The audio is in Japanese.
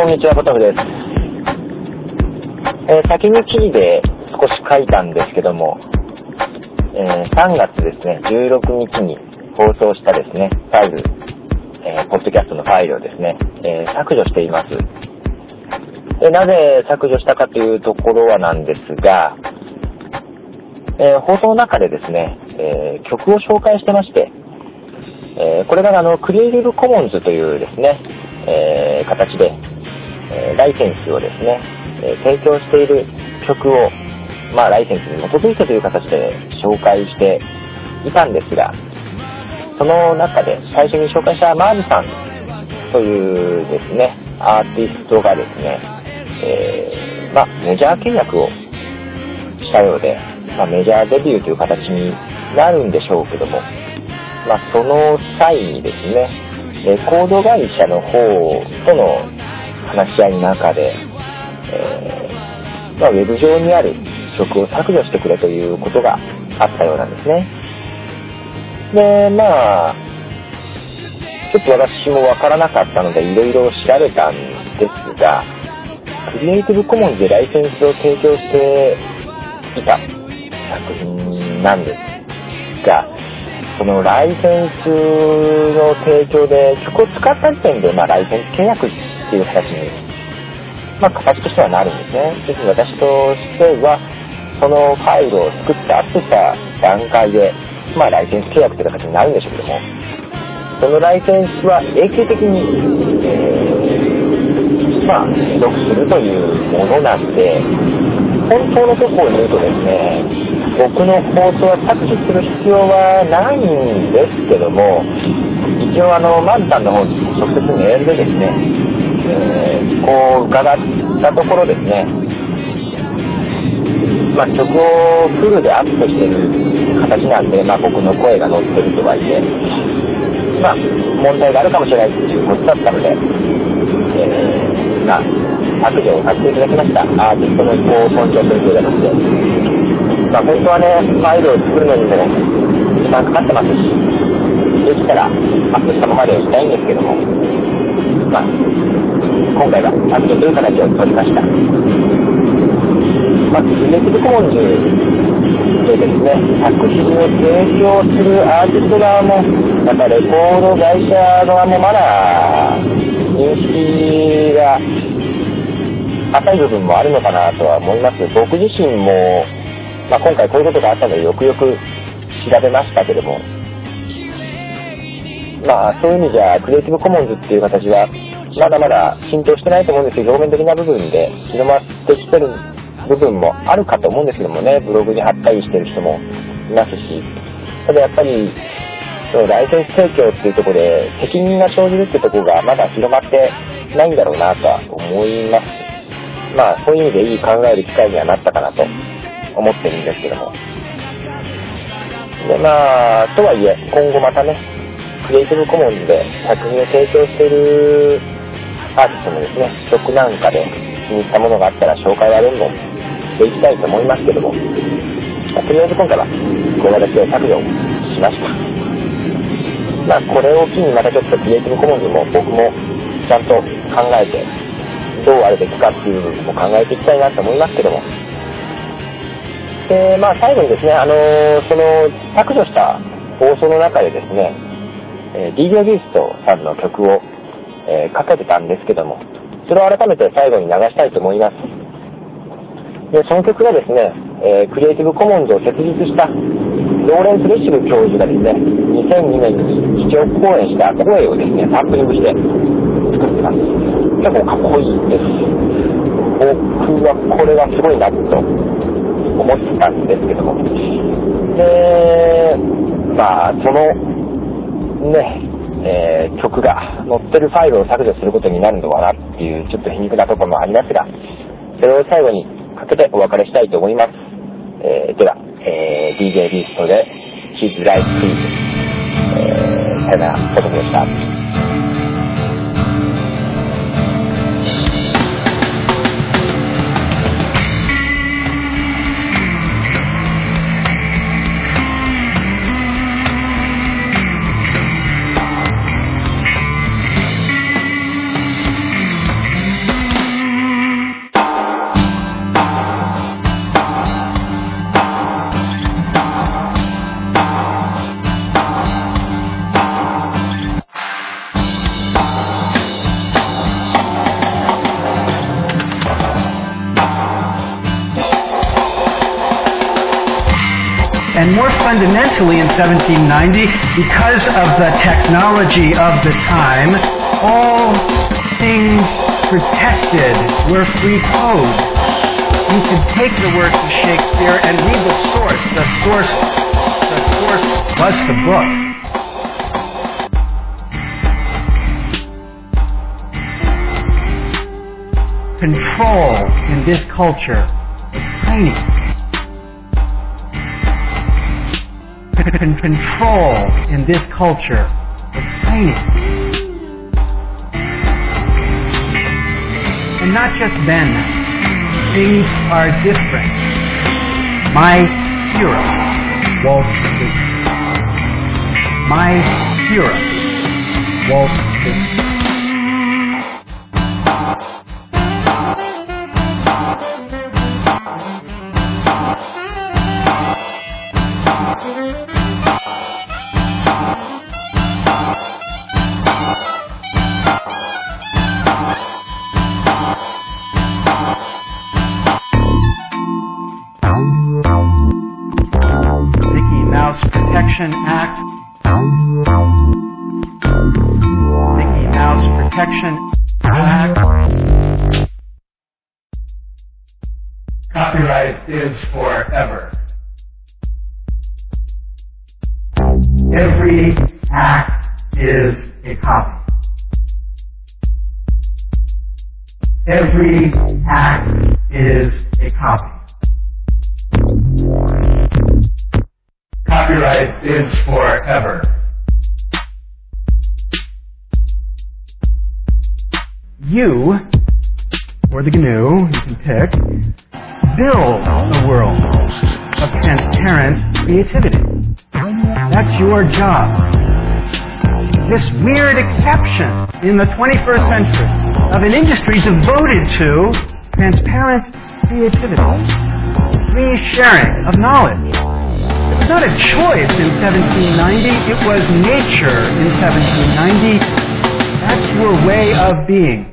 こんにちは、ポトフです。えー、先に記事で少し書いたんですけども、えー、3月ですね、16日に放送したですね、ファイル、えー、ポッドキャストのファイルをですね、え削除しています。でなぜ削除したかというところはなんですが、え放送の中でですね、え曲を紹介してまして、えこれがあの、クリエイティブコモンズというですね、え形で、えライセンスをですね、え提供している曲を、まあ、ライセンスに基づいてという形で紹介していたんですが、その中で最初に紹介したマーズさんというですね、アーティストがですね、えー、まあ、メジャー契約をしたようで、まあ、メジャーデビューという形になるんでしょうけども、まあ、その際にですね、レコード会社の方との話し合いの中で、えー、まあ、ウェブ上にある曲を削除してくれということがあったようなんですね。で、まあ、ちょっと私もわからなかったので、いろいろ調べたんですが、クリエイティブコモンズでライセンスを提供していた作品なんですが、そのライセンスの提供で曲を使った時点で、まあ、ライセンス契約っていう形に、まあ、形としてはなるんですね。ですので私としては、そのファイルを作ってアップした段階で、まあ、ライセンス契約という形になるんでしょうけども、そのライセンスは永久的に、え、まあ、取得するというものなんで、本当のところを言うとですね、僕の放送は削除する必要はないんですけども、一応あの、マンさんの方に直接メールでですね、え、こう伺ったところですね、まあ、曲をフルでアップしてる形なんで、まあ、僕の声が乗ってるとはいえ、まあ、問題があるかもしれないということだったので、えー、まあ、削除をさせていただきました。アーティストの意向を尊重するという形で。まあ、本当はね、ファイルを作るのにも時間かかってますし、できたらアップしたままでしたいんですけども、まあ、今回は削除する形を取りました。まあ、クリエイティブコンズでですね、作品を提供するアーティスト側も、またレコード会社側もまだ認識が浅い部分もあるのかなとは思います。僕自身も、まあ、今回こういうことがあったのでよくよく調べましたけども、まあそういう意味じゃクリエイティブコモンズっていう形はまだまだ浸透してないと思うんですけど、表面的な部分で広まってきてる部分もあるかと思うんですけどもね、ブログに貼ったりしてる人もいますし、ただやっぱり、そのライセンス提供っていうところで責任が生じるってところがまだ広まってないんだろうなとは思います。まあそういう意味でいい考える機会にはなったかなと思ってるんですけども。でまあ、とはいえ、今後またね、クリエイティブコモンズで作品を提供しているアーティストのですね、曲なんかで気に入ったものがあったら紹介はどんどんしていきたいと思いますけども、まあ、とりあえず今回はこれだけ削除しました。まあこれを機にまたちょっとクリエイティブコモンズも僕もちゃんと考えて、どうあるべきかっていう部分も考えていきたいなと思いますけども、で、まあ最後にですね、あのー、その削除した放送の中でですね、えー、DJ ビーストさんの曲を、えー、かけてたんですけども、それを改めて最後に流したいと思います。で、その曲がですね、えー、クリエイティブコモンズを設立したローレンス・レッシブ教授がですね、2002年に基調講演した声をですね、サンプリングして作ってます。結構かっこいいです。僕はこれがすごいなと思ってたんですけども。で、まあ、その、ね、えー、曲が載ってるファイルを削除することになるのかなっていうちょっと皮肉なところもありますが、それを最後にかけてお別れしたいと思います。えー、では、えー、DJ ビーストで His Life Please、えー、さよなら、おとでした。And more fundamentally in 1790, because of the technology of the time, all things protected were free code. You could take the works of Shakespeare and read the source. The source, the source was the book. Control in this culture is tiny. Can control in this culture is tiny. And not just then, things are different. My hero, Walt Disney. My hero, Walt Disney. Protection Act. Mickey Mouse Protection Act. Copyright is forever. Every act is a copy. Every act is a copy. Copyright is forever. You, or the GNU, you can pick, build a world of transparent creativity. That's your job. This weird exception in the 21st century of an industry devoted to transparent creativity, free sharing of knowledge. Not a choice in 1790, it was nature in 1790. That's your way of being.